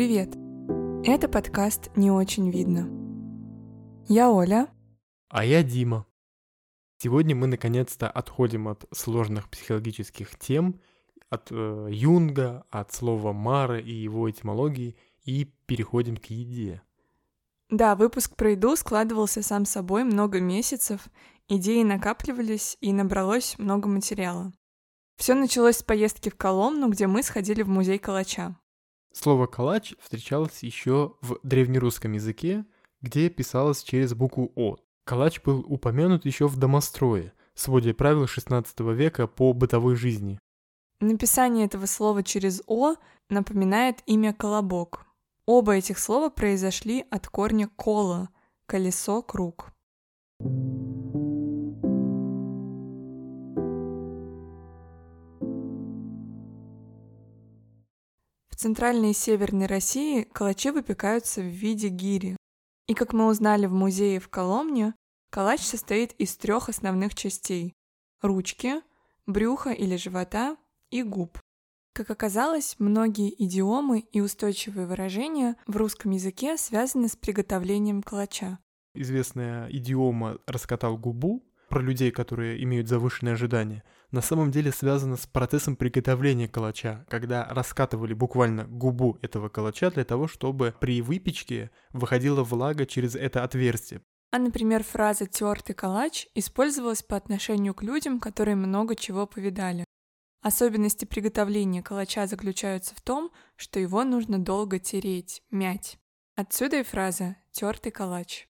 Привет! Это подкаст «Не очень видно». Я Оля. А я Дима. Сегодня мы наконец-то отходим от сложных психологических тем, от э, Юнга, от слова Мара и его этимологии, и переходим к еде. Да, выпуск про еду складывался сам собой много месяцев, идеи накапливались и набралось много материала. Все началось с поездки в Коломну, где мы сходили в музей калача. Слово «калач» встречалось еще в древнерусском языке, где писалось через букву «о». Калач был упомянут еще в домострое, своде правил XVI века по бытовой жизни. Написание этого слова через «о» напоминает имя «колобок». Оба этих слова произошли от корня «кола» — колесо, круг. Центральной и северной России калачи выпекаются в виде гири. И как мы узнали в музее в Коломне, калач состоит из трех основных частей – ручки, брюха или живота и губ. Как оказалось, многие идиомы и устойчивые выражения в русском языке связаны с приготовлением калача. Известная идиома «раскатал губу» про людей, которые имеют завышенные ожидания, на самом деле связано с процессом приготовления калача, когда раскатывали буквально губу этого калача для того, чтобы при выпечке выходила влага через это отверстие. А, например, фраза «тертый калач» использовалась по отношению к людям, которые много чего повидали. Особенности приготовления калача заключаются в том, что его нужно долго тереть, мять. Отсюда и фраза «тертый калач».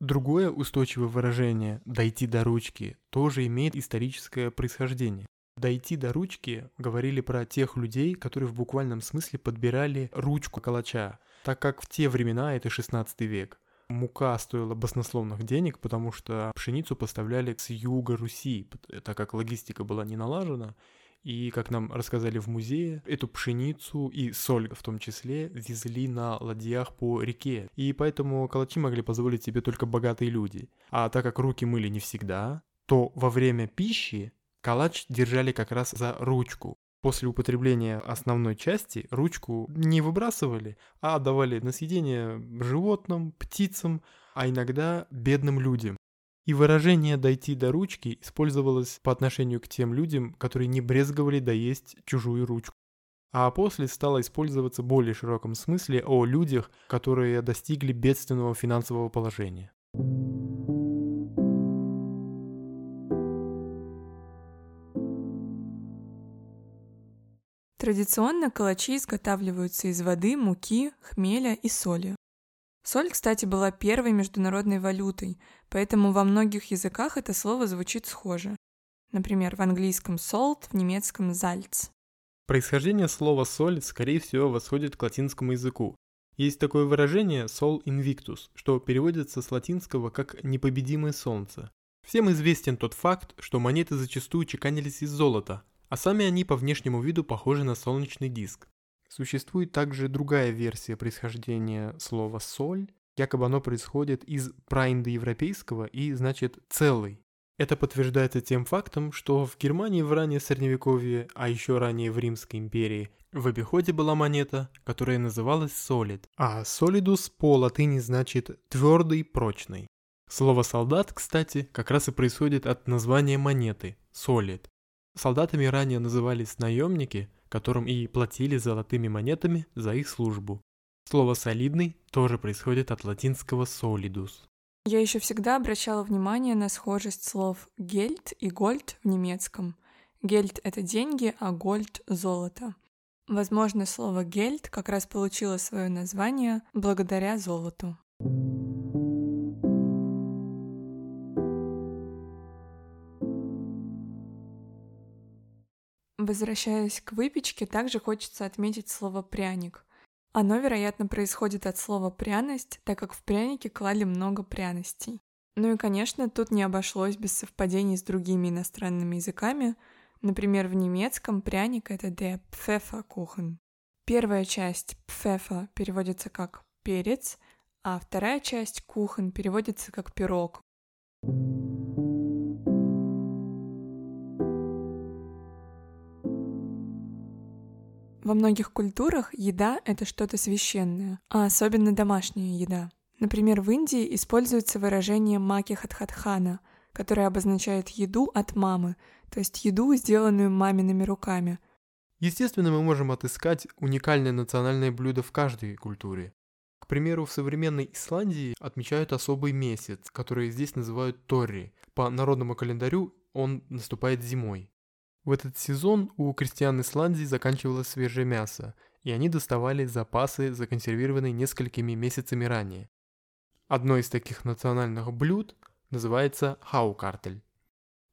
Другое устойчивое выражение «дойти до ручки» тоже имеет историческое происхождение. Дойти до ручки говорили про тех людей, которые в буквальном смысле подбирали ручку калача, так как в те времена, это 16 век, мука стоила баснословных денег, потому что пшеницу поставляли с юга Руси, так как логистика была не налажена, и, как нам рассказали в музее, эту пшеницу и соль в том числе везли на ладьях по реке. И поэтому калачи могли позволить себе только богатые люди. А так как руки мыли не всегда, то во время пищи калач держали как раз за ручку. После употребления основной части ручку не выбрасывали, а отдавали на съедение животным, птицам, а иногда бедным людям. И выражение «дойти до ручки» использовалось по отношению к тем людям, которые не брезговали доесть чужую ручку. А после стало использоваться в более широком смысле о людях, которые достигли бедственного финансового положения. Традиционно калачи изготавливаются из воды, муки, хмеля и соли. Соль, кстати, была первой международной валютой, поэтому во многих языках это слово звучит схоже. Например, в английском salt, в немецком salz. Происхождение слова «соль» скорее всего восходит к латинскому языку. Есть такое выражение «sol invictus», что переводится с латинского как «непобедимое солнце». Всем известен тот факт, что монеты зачастую чеканились из золота, а сами они по внешнему виду похожи на солнечный диск. Существует также другая версия происхождения слова «соль», якобы оно происходит из праиндоевропейского и значит «целый». Это подтверждается тем фактом, что в Германии в раннее средневековье, а еще ранее в Римской империи, в обиходе была монета, которая называлась solid, а solidus по латыни значит «твердый, прочный». Слово «солдат», кстати, как раз и происходит от названия монеты – solid. Солдатами ранее назывались наемники – которым и платили золотыми монетами за их службу. Слово «солидный» тоже происходит от латинского «solidus». Я еще всегда обращала внимание на схожесть слов «гельд» и «гольд» в немецком. «Гельд» — это деньги, а «гольд» — золото. Возможно, слово «гельд» как раз получило свое название благодаря золоту. Возвращаясь к выпечке, также хочется отметить слово «пряник». Оно, вероятно, происходит от слова «пряность», так как в пряники клали много пряностей. Ну и, конечно, тут не обошлось без совпадений с другими иностранными языками. Например, в немецком пряник — это der Pfefferkuchen. Первая часть «пфефа» переводится как «перец», а вторая часть «кухен» переводится как «пирог». Во многих культурах еда — это что-то священное, а особенно домашняя еда. Например, в Индии используется выражение «маки хатхатхана», которое обозначает еду от мамы, то есть еду, сделанную мамиными руками. Естественно, мы можем отыскать уникальное национальное блюдо в каждой культуре. К примеру, в современной Исландии отмечают особый месяц, который здесь называют Торри. По народному календарю он наступает зимой. В этот сезон у крестьян Исландии заканчивалось свежее мясо, и они доставали запасы, законсервированные несколькими месяцами ранее. Одно из таких национальных блюд называется хаукартель.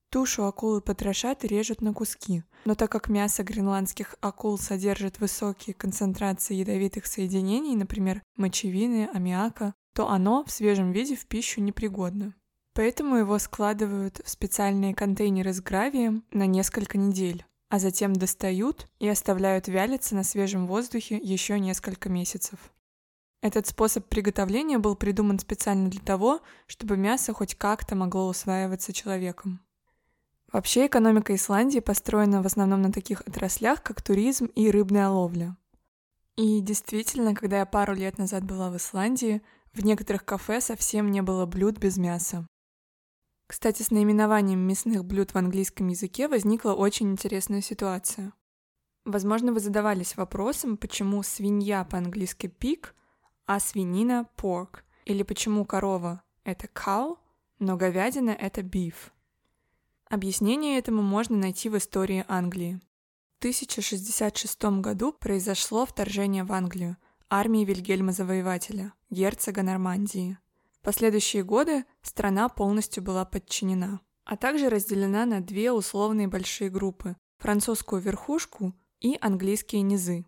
Тушу акулы потрошат и режут на куски, но так как мясо гренландских акул содержит высокие концентрации ядовитых соединений, например, мочевины, аммиака, то оно в свежем виде в пищу непригодно. Поэтому его складывают в специальные контейнеры с гравием на несколько недель, а затем достают и оставляют вялиться на свежем воздухе еще несколько месяцев. Этот способ приготовления был придуман специально для того, чтобы мясо хоть как-то могло усваиваться человеком. Вообще экономика Исландии построена в основном на таких отраслях, как туризм и рыбная ловля. И действительно, когда я пару лет назад была в Исландии, в некоторых кафе совсем не было блюд без мяса. Кстати, с наименованием мясных блюд в английском языке возникла очень интересная ситуация. Возможно, вы задавались вопросом, почему свинья по-английски pig, а свинина pork, или почему корова — это cow, но говядина — это beef. Объяснение этому можно найти в истории Англии. В 1066 году произошло вторжение в Англию армии Вильгельма Завоевателя, герцога Нормандии. Последующие годы страна полностью была подчинена, а также разделена на две условные большие группы – французскую верхушку и английские низы.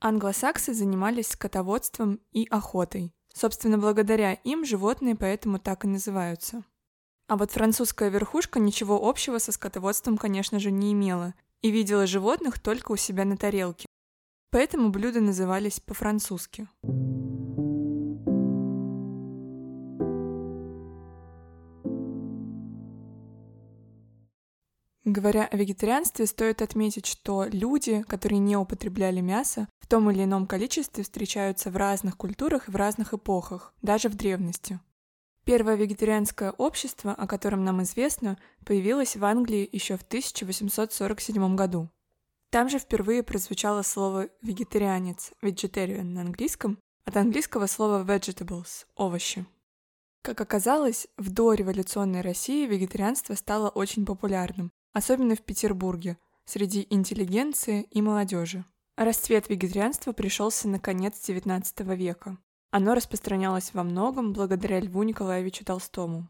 Англосаксы занимались скотоводством и охотой. Собственно, благодаря им животные поэтому так и называются. А вот французская верхушка ничего общего со скотоводством, конечно же, не имела и видела животных только у себя на тарелке. Поэтому блюда назывались по-французски. Говоря о вегетарианстве, стоит отметить, что люди, которые не употребляли мясо, в том или ином количестве встречаются в разных культурах и в разных эпохах, даже в древности. Первое вегетарианское общество, о котором нам известно, появилось в Англии еще в 1847 году. Там же впервые прозвучало слово «вегетарианец» vegetarian на английском, от английского слова vegetables – овощи. Как оказалось, в дореволюционной России вегетарианство стало очень популярным, особенно в Петербурге, среди интеллигенции и молодежи. Расцвет вегетарианства пришелся на конец XIX века. Оно распространялось во многом благодаря Льву Николаевичу Толстому.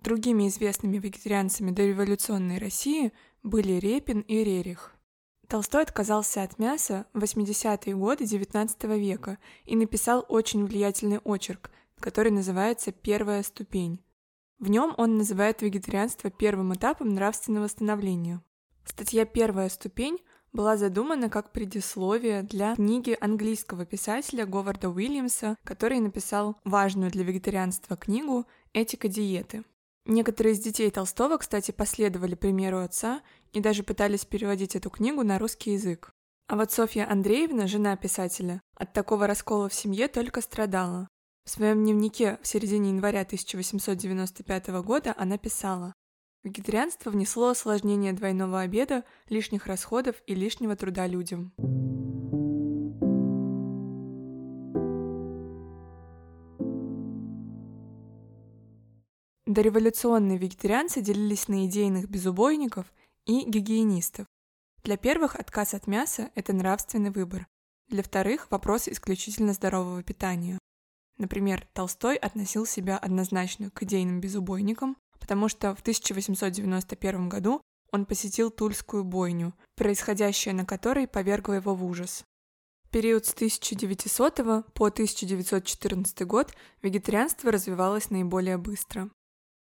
Другими известными вегетарианцами дореволюционной России были Репин и Рерих. Толстой отказался от мяса в 80-е годы XIX века и написал очень влиятельный очерк, который называется «Первая ступень», в нем он называет вегетарианство первым этапом нравственного становления. Статья «Первая ступень» была задумана как предисловие для книги английского писателя Говарда Уильямса, который написал важную для вегетарианства книгу «Этика диеты». Некоторые из детей Толстого, кстати, последовали примеру отца и даже пытались переводить эту книгу на русский язык. А вот Софья Андреевна, жена писателя, от такого раскола в семье только страдала. В своем дневнике в середине января 1895 года она писала «Вегетарианство внесло осложнение двойного обеда, лишних расходов и лишнего труда людям». Дореволюционные вегетарианцы делились на идейных безубойников и гигиенистов. Для первых отказ от мяса – это нравственный выбор, для вторых – вопрос исключительно здорового питания. Например, Толстой относил себя однозначно к идейным безубойникам, потому что в 1891 году он посетил Тульскую бойню, происходящее на которой повергло его в ужас. В период с 1900 по 1914 год вегетарианство развивалось наиболее быстро.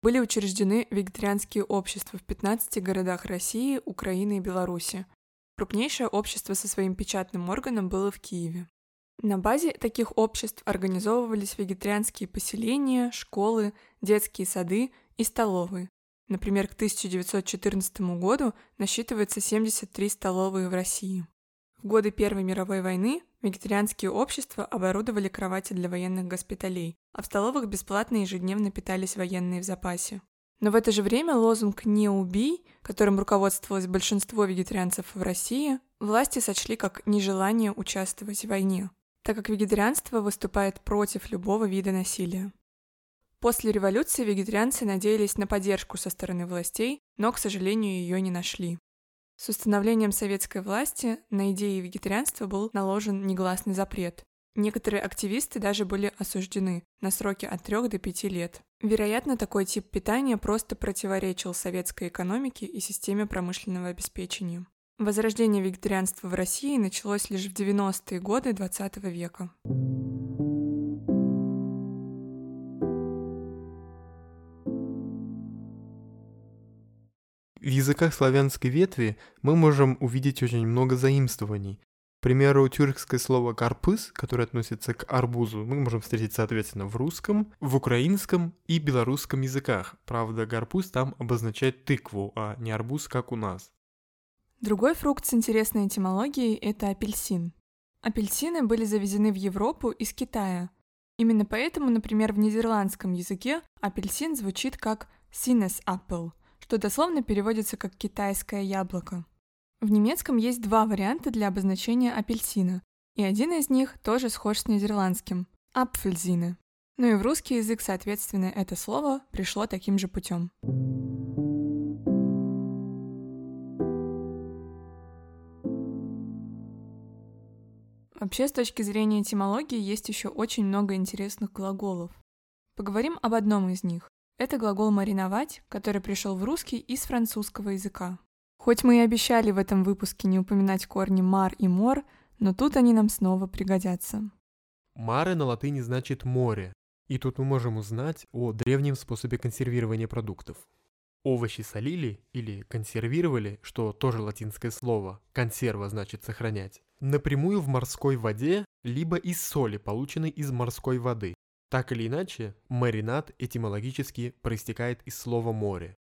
Были учреждены вегетарианские общества в 15 городах России, Украины и Беларуси. Крупнейшее общество со своим печатным органом было в Киеве. На базе таких обществ организовывались вегетарианские поселения, школы, детские сады и столовые. Например, к 1914 году насчитывается 73 столовые в России. В годы Первой мировой войны вегетарианские общества оборудовали кровати для военных госпиталей, а в столовых бесплатно ежедневно питались военные в запасе. Но в это же время лозунг «Не убий», которым руководствовалось большинство вегетарианцев в России, власти сочли как нежелание участвовать в войне, так как вегетарианство выступает против любого вида насилия. После революции вегетарианцы надеялись на поддержку со стороны властей, но, к сожалению, ее не нашли. С установлением советской власти на идеи вегетарианства был наложен негласный запрет. Некоторые активисты даже были осуждены на сроки от 3 до 5 лет. Вероятно, такой тип питания просто противоречил советской экономике и системе промышленного обеспечения. Возрождение вегетарианства в России началось лишь в 90-е годы XX века. В языках славянской ветви мы можем увидеть очень много заимствований. К примеру, тюркское слово «карпыз», которое относится к арбузу, мы можем встретить, соответственно, в русском, в украинском и белорусском языках. Правда, гарпуз там обозначает тыкву, а не арбуз, как у нас. Другой фрукт с интересной этимологией – это апельсин. Апельсины были завезены в Европу из Китая. Именно поэтому, например, в нидерландском языке апельсин звучит как «sinus apple», что дословно переводится как «китайское яблоко». В немецком есть два варианта для обозначения апельсина, и один из них тоже схож с нидерландским – «апфельзины». Ну и в русский язык, соответственно, это слово пришло таким же путем. Вообще, с точки зрения этимологии, есть еще очень много интересных глаголов. Поговорим об одном из них. Это глагол «мариновать», который пришел в русский из французского языка. Хоть мы и обещали в этом выпуске не упоминать корни «мар» и «мор», но тут они нам снова пригодятся. «Маре» на латыни значит «море», и тут мы можем узнать о древнем способе консервирования продуктов. Овощи солили или консервировали, что тоже латинское слово, консерва значит сохранять, напрямую в морской воде, либо из соли, полученной из морской воды, так или иначе, маринад этимологически проистекает из слова «море».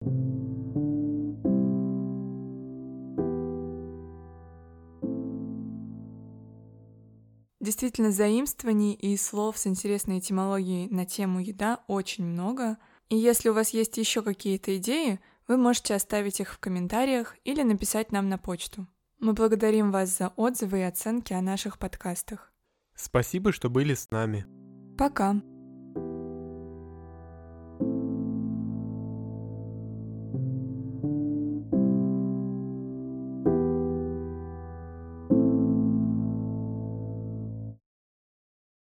Действительно, заимствований и слов с интересной этимологией на тему еда очень много. И если у вас есть еще какие-то идеи, вы можете оставить их в комментариях или написать нам на почту. Мы благодарим вас за отзывы и оценки о наших подкастах. Спасибо, что были с нами. Пока!